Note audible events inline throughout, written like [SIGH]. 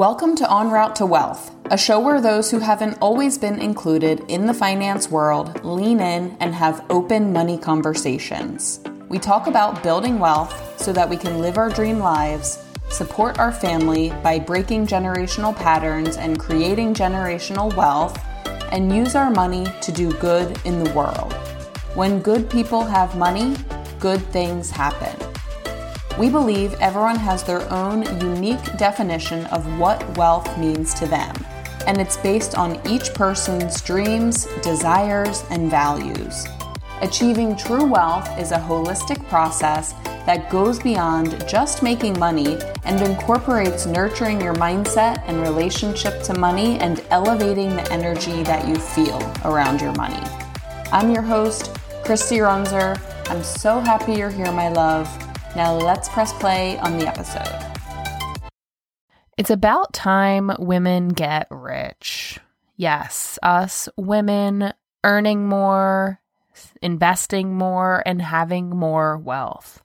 Welcome to En Route to Wealth, a show where those who haven't always been included in the finance world lean in and have open money conversations. We talk about building wealth so that we can live our dream lives, support our family by breaking generational patterns and creating generational wealth, and use our money to do good in the world. When good people have money, good things happen. We believe everyone has their own unique definition of what wealth means to them, and it's based on each person's dreams, desires, and values. Achieving true wealth is a holistic process that goes beyond just making money and incorporates nurturing your mindset and relationship to money and elevating the energy that you feel around your money. I'm your host, Kristy Runzer. I'm so happy you're here, my love. Now let's press play on the episode. It's about time women get rich. Yes, us women earning more, investing more, and having more wealth.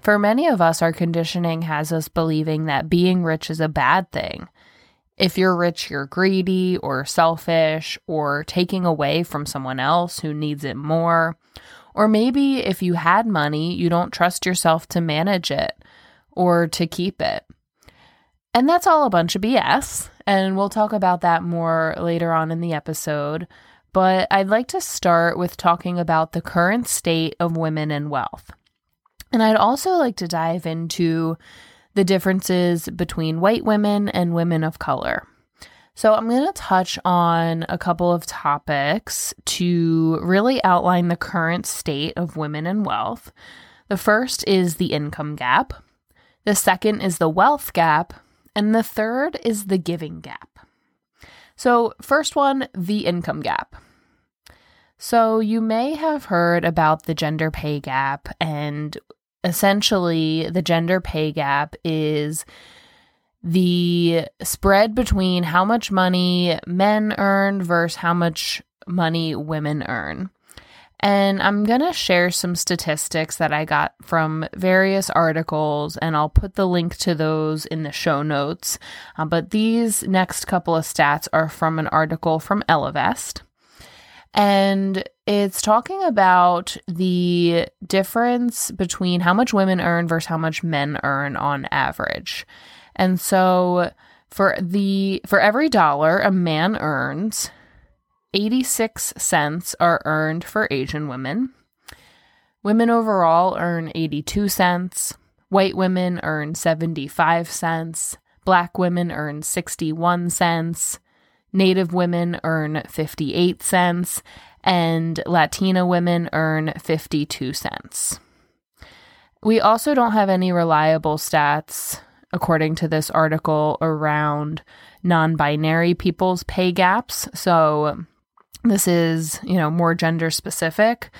For many of us, our conditioning has us believing that being rich is a bad thing. If you're rich, you're greedy or selfish or taking away from someone else who needs it more. Or maybe if you had money, you don't trust yourself to manage it or to keep it. And that's all a bunch of BS. And we'll talk about that more later on in the episode. But I'd like to start with talking about the current state of women and wealth. And I'd also like to dive into the differences between white women and women of color. So, I'm going to touch on a couple of topics to really outline the current state of women and wealth. The first is the income gap, the second is the wealth gap, and the third is the giving gap. So, first one, the income gap. So, you may have heard about the gender pay gap, and essentially, the gender pay gap is the spread between how much money men earn versus how much money women earn. And I'm going to share some statistics that I got from various articles, and I'll put the link to those in the show notes. Uh, but these next couple of stats are from an article from Ellevest. And it's talking about the difference between how much women earn versus how much men earn on average. And so for the for every dollar a man earns, 86 cents are earned for Asian women. Women overall earn 82 cents. White women earn 75 cents. Black women earn 61 cents. Native women earn 58 cents. And Latina women earn 52 cents. We also don't have any reliable stats according to this article, around non binary people's pay gaps. So this is, you know, more gender specific.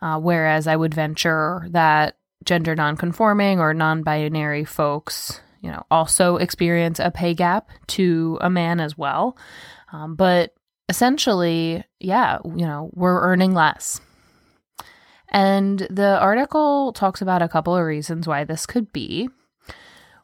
Uh, whereas I would venture that gender nonconforming or non binary folks, you know, also experience a pay gap to a man as well. Um, but essentially, yeah, you know, we're earning less. And the article talks about a couple of reasons why this could be.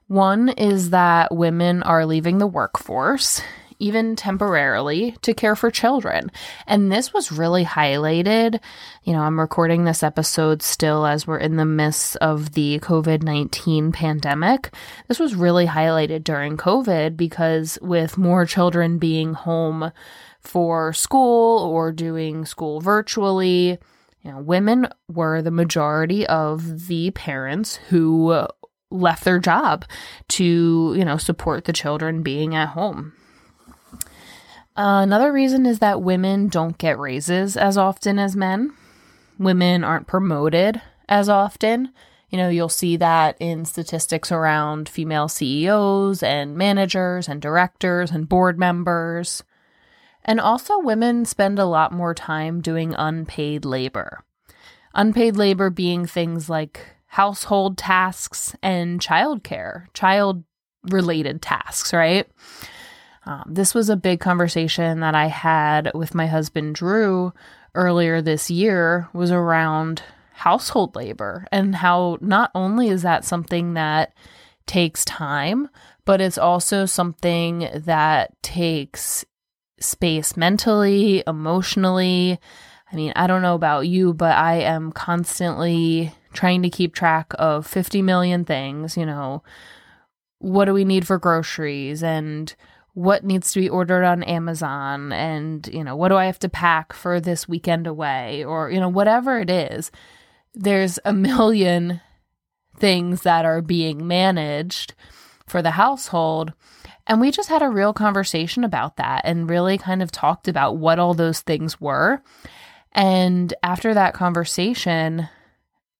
One is that women are leaving the workforce, even temporarily, to care for children. And this was really highlighted. You know, I'm recording this episode still as we're in the midst of the COVID 19 pandemic. This was really highlighted during COVID because with more children being home for school or doing school virtually, you know, women were the majority of the parents who left their job to, you know, support the children being at home. Uh, another reason is that women don't get raises as often as men. Women aren't promoted as often. You know, you'll see that in statistics around female CEOs and managers and directors and board members. And also, women spend a lot more time doing unpaid labor. Unpaid labor being things like household tasks and childcare, child related tasks, right? Um, this was a big conversation that I had with my husband Drew earlier this year was around household labor and how not only is that something that takes time, but it's also something that takes space mentally, emotionally. I mean, I don't know about you, but I am constantly trying to keep track of 50 million things, you know, what do we need for groceries and what needs to be ordered on Amazon and, you know, what do I have to pack for this weekend away or, you know, whatever it is. There's a million things that are being managed for the household. And we just had a real conversation about that and really kind of talked about what all those things were. And after that conversation,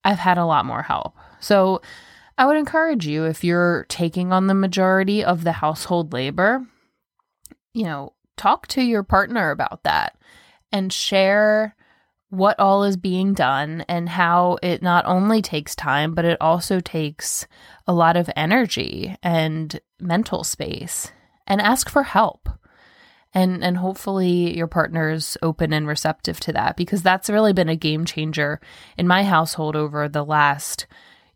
I've had a lot more help. So I would encourage you if you're taking on the majority of the household labor, you know, talk to your partner about that and share what all is being done and how it not only takes time, but it also takes a lot of energy and mental space and ask for help. And, and hopefully your partner's open and receptive to that because that's really been a game changer in my household over the last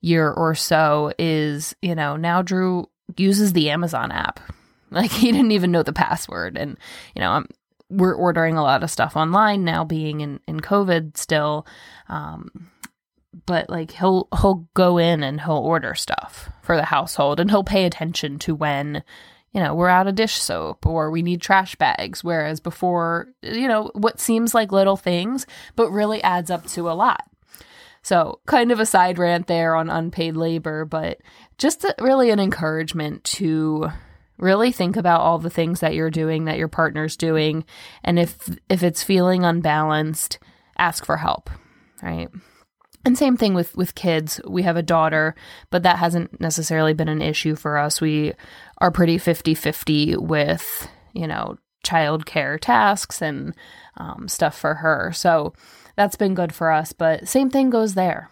year or so is, you know, now Drew uses the Amazon app. [LAUGHS] Like he didn't even know the password. And, you know, I'm, we're ordering a lot of stuff online now being in, in COVID still. Um, but like he'll he'll go in and he'll order stuff for the household and he'll pay attention to when you know we're out of dish soap or we need trash bags. Whereas before you know what seems like little things but really adds up to a lot. So kind of a side rant there on unpaid labor but just a, really an encouragement to really think about all the things that you're doing that your partner's doing and if if it's feeling unbalanced ask for help right and same thing with with kids we have a daughter but that hasn't necessarily been an issue for us we are pretty 50-50 with you know childcare tasks and um, stuff for her so that's been good for us but same thing goes there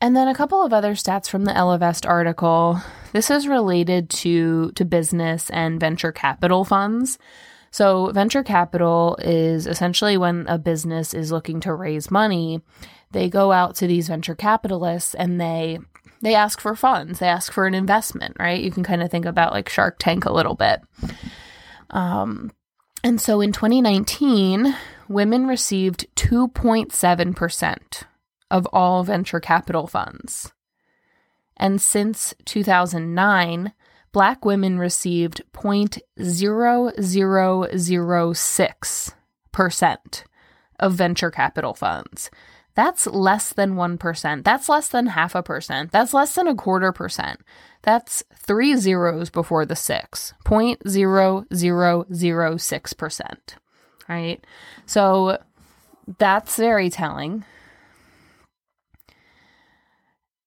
and then a couple of other stats from the Ellevest article. This is related to to business and venture capital funds. So venture capital is essentially when a business is looking to raise money, they go out to these venture capitalists and they they ask for funds. They ask for an investment, right? You can kind of think about like Shark Tank a little bit. Um, and so in 2019, women received 2.7% of all venture capital funds. And since 2009, black women received 0.0006% of venture capital funds. That's less than 1%. That's less than half a percent. That's less than a quarter percent. That's three zeros before the six. 0.0006%. Right? So that's very telling.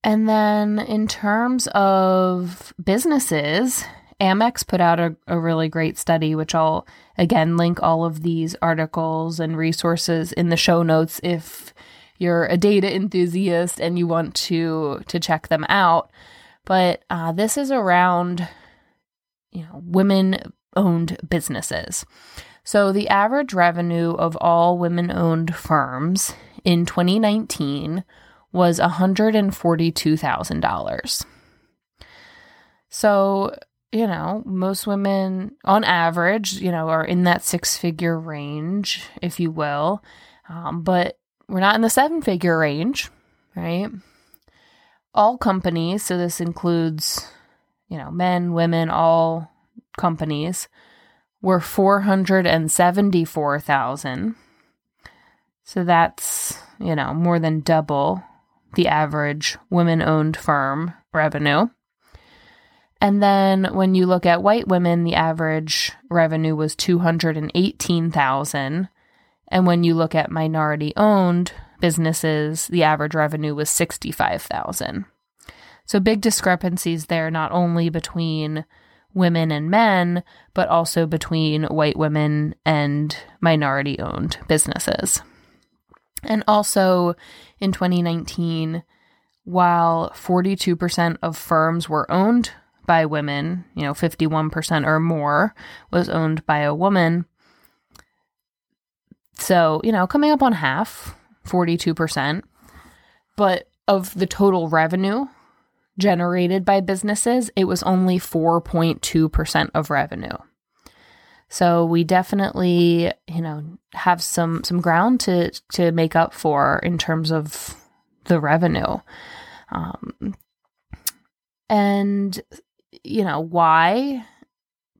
And then in terms of businesses, Amex put out a, a, really great study, which I'll again link all of these articles and resources in the show notes if you're a data enthusiast and you want to to check them out. But uh, this is around you know women owned businesses. So the average revenue of all women owned firms in 2019 was $142,000. So, you know, most women on average, you know, are in that six figure range, if you will. Um, but we're not in the seven figure range, right? All companies, so this includes, you know, men, women, all companies, were 474,000. So that's, you know, more than double the average women owned firm revenue. And then when you look at white women, the average revenue was 218,000. And when you look at minority owned businesses, the average revenue was 65,000. So big discrepancies there not only between women and men, but also between white women and minority owned businesses. And also in 2019, while 42% of firms were owned by women, you know, 51% or more was owned by a woman. So, you know, coming up on half, 42%. But of the total revenue, generated by businesses, it was only 4.2% of revenue. So we definitely, you know, have some some ground to to make up for in terms of the revenue. Um, and you know, why?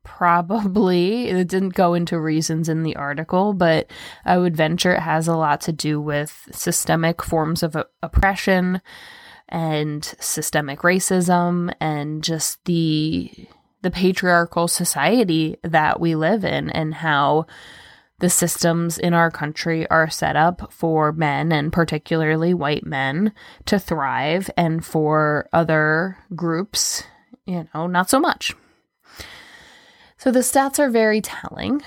Probably it didn't go into reasons in the article, but I would venture it has a lot to do with systemic forms of oppression and systemic racism and just the the patriarchal society that we live in and how the systems in our country are set up for men and particularly white men to thrive and for other groups, you know, not so much. So the stats are very telling.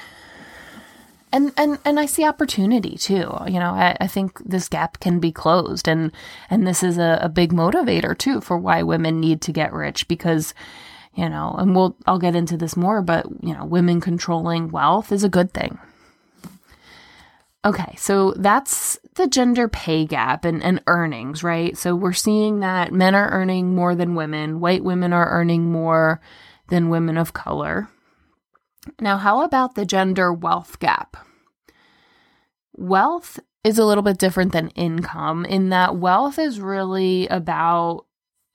And, and and I see opportunity too. You know, I, I think this gap can be closed and and this is a, a big motivator too for why women need to get rich because you know, and we'll I'll get into this more, but you know, women controlling wealth is a good thing. Okay, so that's the gender pay gap and, and earnings, right? So we're seeing that men are earning more than women, white women are earning more than women of color. Now, how about the gender wealth gap? Wealth is a little bit different than income in that wealth is really about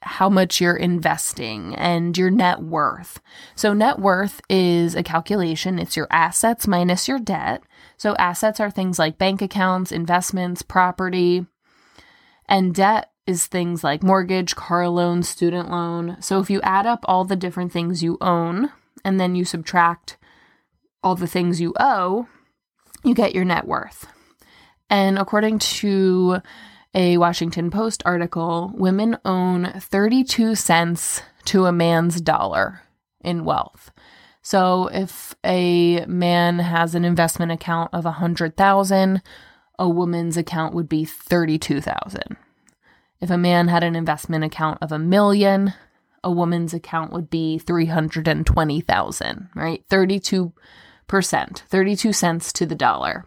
how much you're investing and your net worth. So, net worth is a calculation, it's your assets minus your debt. So, assets are things like bank accounts, investments, property, and debt is things like mortgage, car loan, student loan. So, if you add up all the different things you own and then you subtract all the things you owe, you get your net worth. And according to a Washington Post article, women own 32 cents to a man's dollar in wealth. So if a man has an investment account of 100,000, a woman's account would be 32,000. If a man had an investment account of a million, a woman's account would be 320,000, right? 32%, 32 cents to the dollar.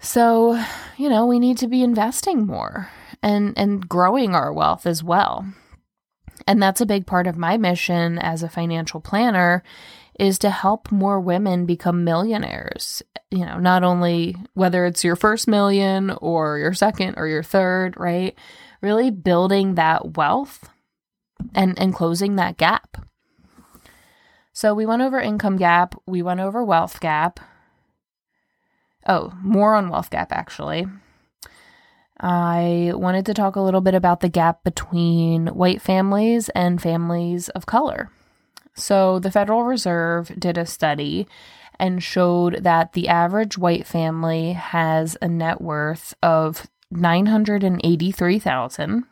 So, you know, we need to be investing more and and growing our wealth as well. And that's a big part of my mission as a financial planner is to help more women become millionaires. You know, not only whether it's your first million or your second or your third, right? Really building that wealth and and closing that gap. So we went over income gap, we went over wealth gap. Oh, more on wealth gap actually. I wanted to talk a little bit about the gap between white families and families of color. So, the Federal Reserve did a study and showed that the average white family has a net worth of 983,000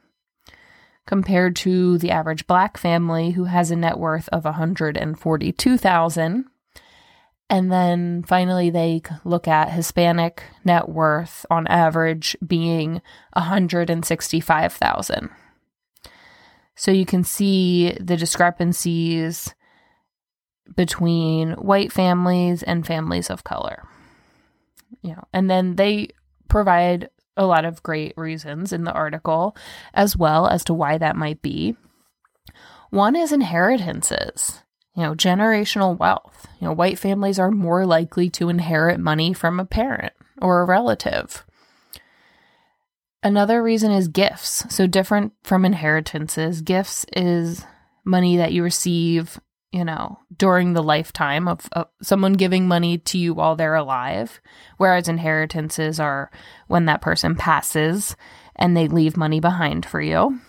compared to the average black family who has a net worth of 142,000 and then finally, they look at Hispanic net worth on average being 165,000. So you can see the discrepancies between white families and families of color. You know, and then they provide a lot of great reasons in the article as well as to why that might be. One is inheritances you know, generational wealth. You know, white families are more likely to inherit money from a parent or a relative. Another reason is gifts. So, different from inheritances, gifts is money that you receive, you know, during the lifetime of, of someone giving money to you while they're alive, whereas inheritances are when that person passes and they leave money behind for you.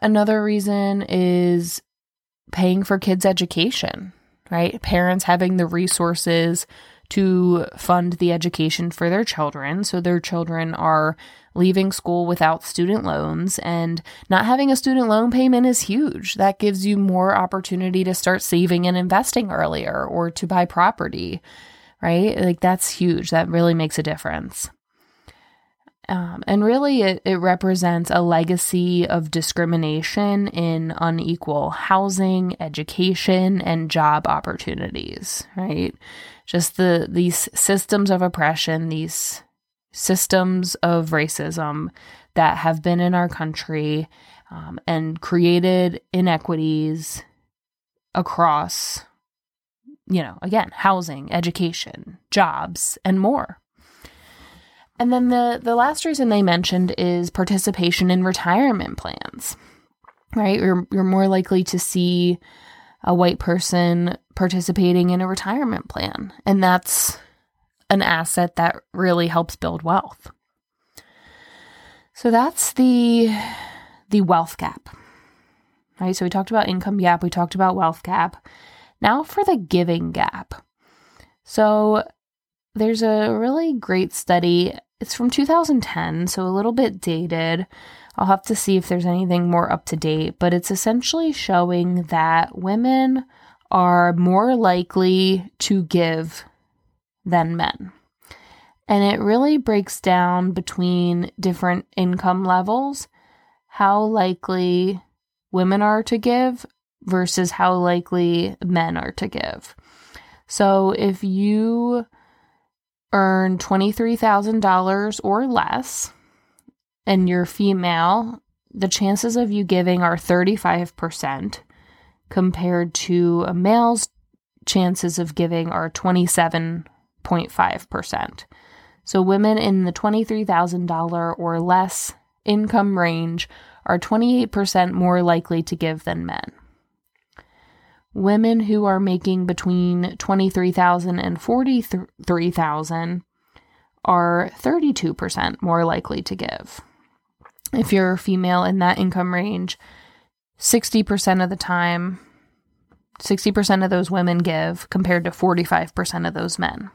Another reason is paying for kids' education, right? Parents having the resources to fund the education for their children. So their children are leaving school without student loans and not having a student loan payment is huge. That gives you more opportunity to start saving and investing earlier or to buy property, right? Like that's huge. That really makes a difference. Um, and really, it, it represents a legacy of discrimination in unequal housing, education, and job opportunities, right? Just the these systems of oppression, these systems of racism that have been in our country um, and created inequities across, you know, again, housing, education, jobs, and more. And then the, the last reason they mentioned is participation in retirement plans, right? You're, you're more likely to see a white person participating in a retirement plan. And that's an asset that really helps build wealth. So that's the the wealth gap. Right? So we talked about income gap, we talked about wealth gap. Now for the giving gap. So there's a really great study. It's from 2010, so a little bit dated. I'll have to see if there's anything more up to date, but it's essentially showing that women are more likely to give than men. And it really breaks down between different income levels how likely women are to give versus how likely men are to give. So if you earn $23,000 or less and you're female, the chances of you giving are 35% compared to a male's chances of giving are 27.5%. So women in the $23,000 or less income range are 28% more likely to give than men. Women who are making between 23,000 and 43,000 are 32% more likely to give. If you're a female in that income range, 60% of the time, 60% of those women give compared to 45% of those men.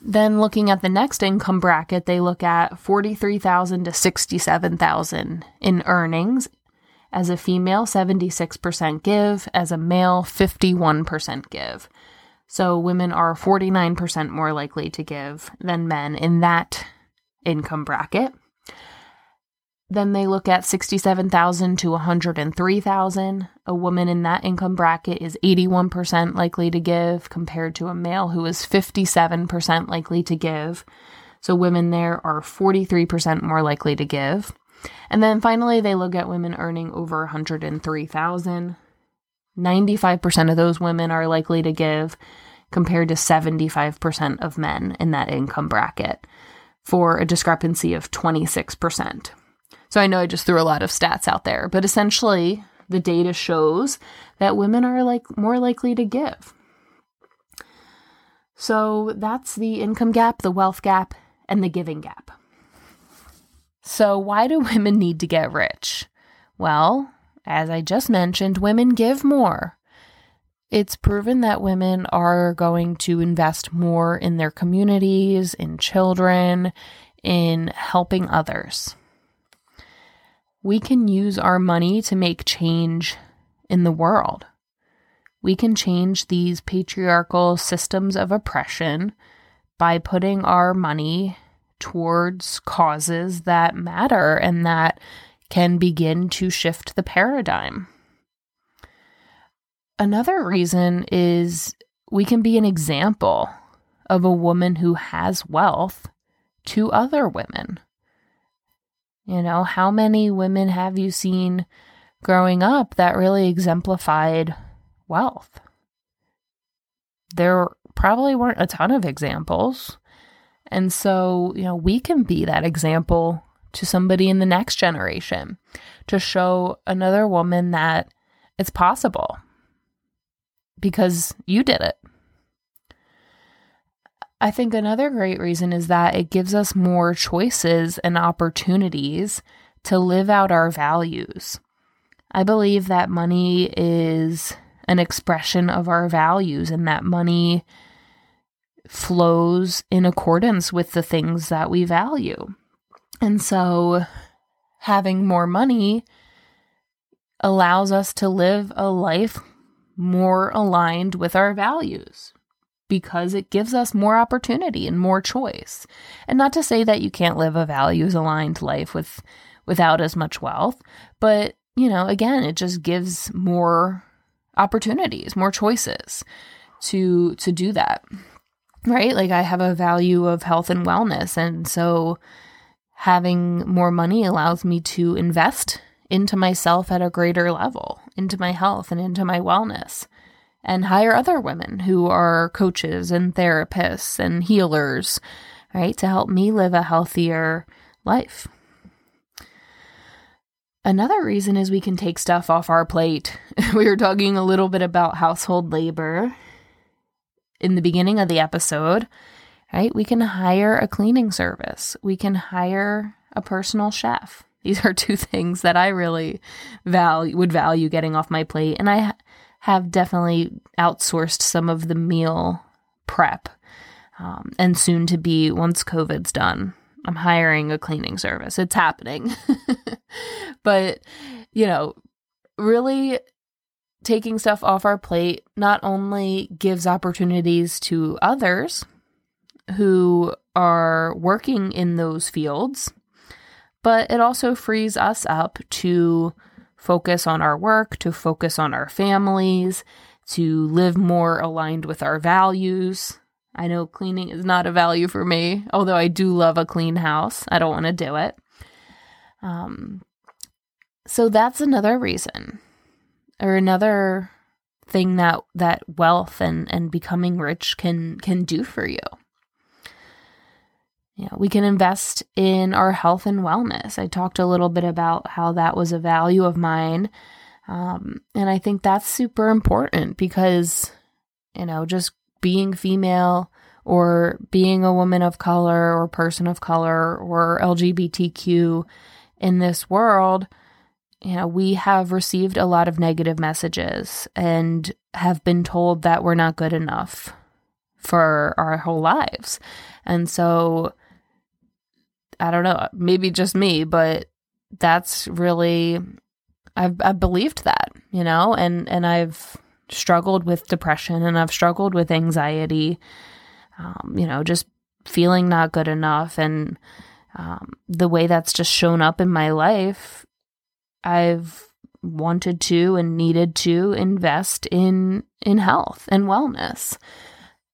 Then looking at the next income bracket, they look at 43,000 to 67,000 in earnings. As a female, 76% give, as a male, 51% give. So women are 49% more likely to give than men in that income bracket. Then they look at 67,000 to 103,000. A woman in that income bracket is 81% likely to give compared to a male who is 57% likely to give. So women there are 43% more likely to give. And then finally they look at women earning over 103,000. 95% of those women are likely to give compared to 75% of men in that income bracket for a discrepancy of 26%. So I know I just threw a lot of stats out there, but essentially the data shows that women are like more likely to give. So that's the income gap, the wealth gap, and the giving gap. So why do [LAUGHS] women need to get rich? Well, as I just mentioned, women give more. It's proven that women are going to invest more in their communities, in children, in helping others we can use our money to make change in the world. We can change these patriarchal systems of oppression by putting our money towards causes that matter and that can begin to shift the paradigm. Another reason is we can be an example of a woman who has wealth to other women. You know, how many women have you seen growing up that really exemplified wealth? There probably weren't a ton of examples. And so, you know, we can be that example to somebody in the next generation to show another woman that it's possible because you did it. I think another great reason is that it gives us more choices and opportunities to live out our values. I believe that money is an expression of our values and that money flows in accordance with the things that we value. And so having more money allows us to live a life more aligned with our values because it gives us more opportunity and more choice. And not to say that you can't live a values aligned life with without as much wealth, but you know, again, it just gives more opportunities, more choices to to do that. Right? Like I have a value of health and wellness and so having more money allows me to invest into myself at a greater level, into my health and into my wellness, and hire other women who are coaches and therapists and healers, right, to help me live a healthier life. Another reason is we can take stuff off our plate. [LAUGHS] we were talking a little bit about household labor in the beginning of the episode, right? We can hire a cleaning service, we can hire a personal chef. These are [LAUGHS] two things that I really value would value getting off my plate and I have definitely outsourced some of the meal prep um, and soon to be once COVID's done. I'm hiring a cleaning service. It's happening. [LAUGHS] but, you know, really taking stuff off our plate not only gives opportunities to others who are working in those fields, but it also frees us up to focus on our work, to focus on our families, to live more aligned with our values. I know cleaning is not a value for me, although I do love a clean house. I don't want to do it. Um, so that's another reason, or another thing that that wealth and and becoming rich can can do for you. Yeah, we can invest in our health and wellness. I talked a little bit about how that was a value of mine. Um, and I think that's super important because, you know, just being female or being a woman of color or person of color or LGBTQ in this world, you know, we have received a lot of negative messages and have been told that we're not good enough for our whole lives. And so I don't know, maybe just me, but that's really I've I've believed that, you know, and and I've struggled with depression and I've struggled with anxiety, um, you know, just feeling not good enough and um, the way that's just shown up in my life, I've wanted to and needed to invest in in health and wellness.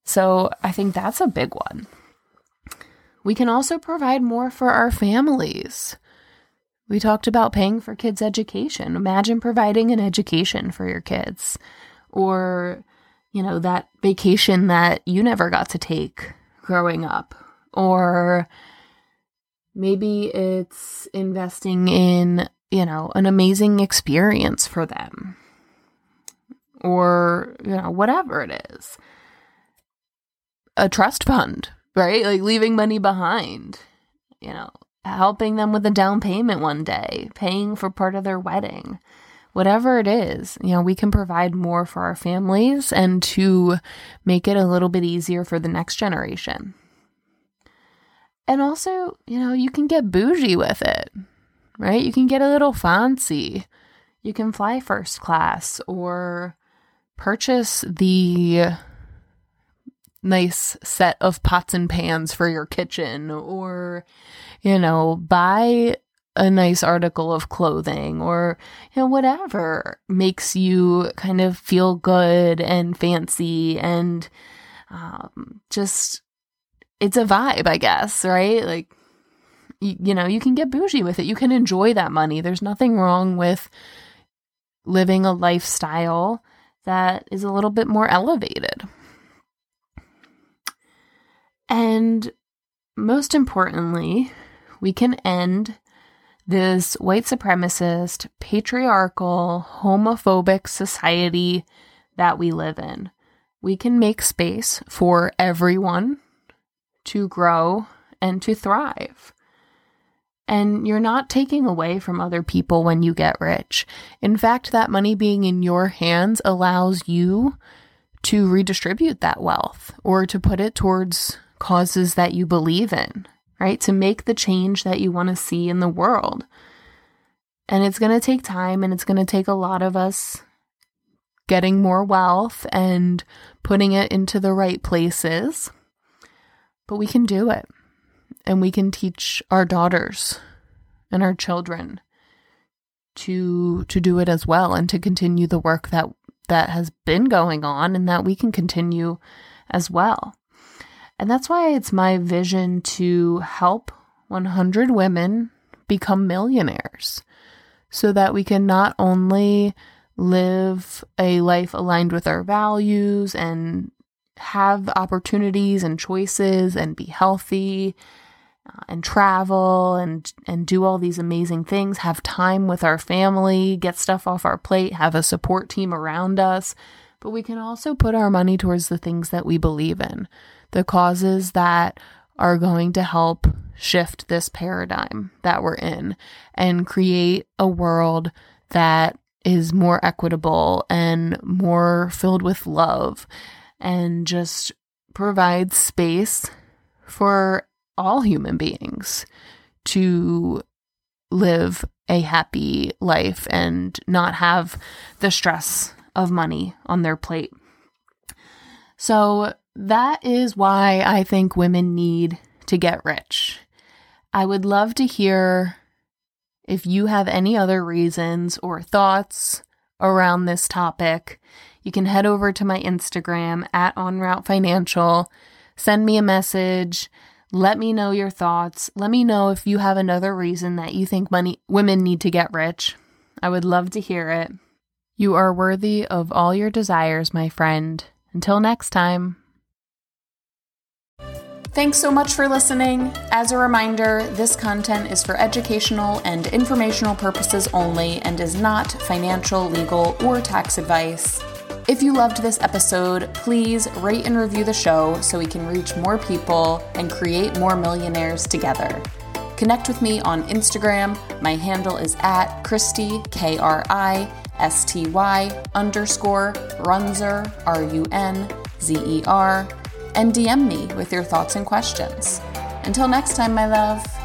So I think that's a big one. We can also provide more for our families. We talked about paying for kids' education. Imagine providing an education for your kids or, you know, that vacation that you never got to take growing up. Or maybe it's investing in, you know, an amazing experience for them or, you know, whatever it is. A trust fund right? Like leaving money behind, you know, helping them with a down payment one day, paying for part of their wedding, whatever it is, you know, we can provide more for our families and to make it a little bit easier for the next generation. And also, you know, you can get bougie with it, right? You can get a little fancy. You can fly first class or purchase the nice set of pots and pans for your kitchen or you know buy a nice article of clothing or you know whatever makes you kind of feel good and fancy and um, just it's a vibe i guess right? Like you, you know you can get bougie with it. You can enjoy that money. There's nothing wrong with living a lifestyle that is a little bit more elevated and most importantly, we can end this white supremacist, patriarchal, homophobic society that we live in. We can make space for everyone to grow and to thrive. And you're not taking away from other people when you get rich. In fact, that money being in your hands allows you to redistribute that wealth or to put it towards causes that you believe in, right? To make the change that you want to see in the world. And it's going to take time and it's going to take a lot of us getting more wealth and putting it into the right places. But we can do it. And we can teach our daughters and our children to to do it as well and to continue the work that that has been going on and that we can continue as well. And that's why it's my vision to help 100 women become millionaires so that we can not only live a life aligned with our values and have opportunities and choices and be healthy uh, and travel and and do all these amazing things have time with our family get stuff off our plate have a support team around us. But we can also put our money towards the things that we believe in the causes that are going to help shift this paradigm that we're in and create a world that is more equitable and more filled with love and just provides space for all human beings to live a happy life and not have the stress of money on their plate. So, that is why I think women need to get rich. I would love to hear if you have any other reasons or thoughts around this topic. You can head over to my Instagram at En Route Financial, send me a message, let me know your thoughts. Let me know if you have another reason that you think money women need to get rich. I would love to hear it. You are worthy of all your desires, my friend. Until next time. Thanks so much for listening. As a reminder, this content is for educational and informational purposes only and is not financial, legal, or tax advice. If you loved this episode, please rate and review the show so we can reach more people and create more millionaires together. Connect with me on Instagram. My handle is at Kristy, K R I S T Y underscore Runzer, R U N Z E R, and DM me with your thoughts and questions. Until next time, my love.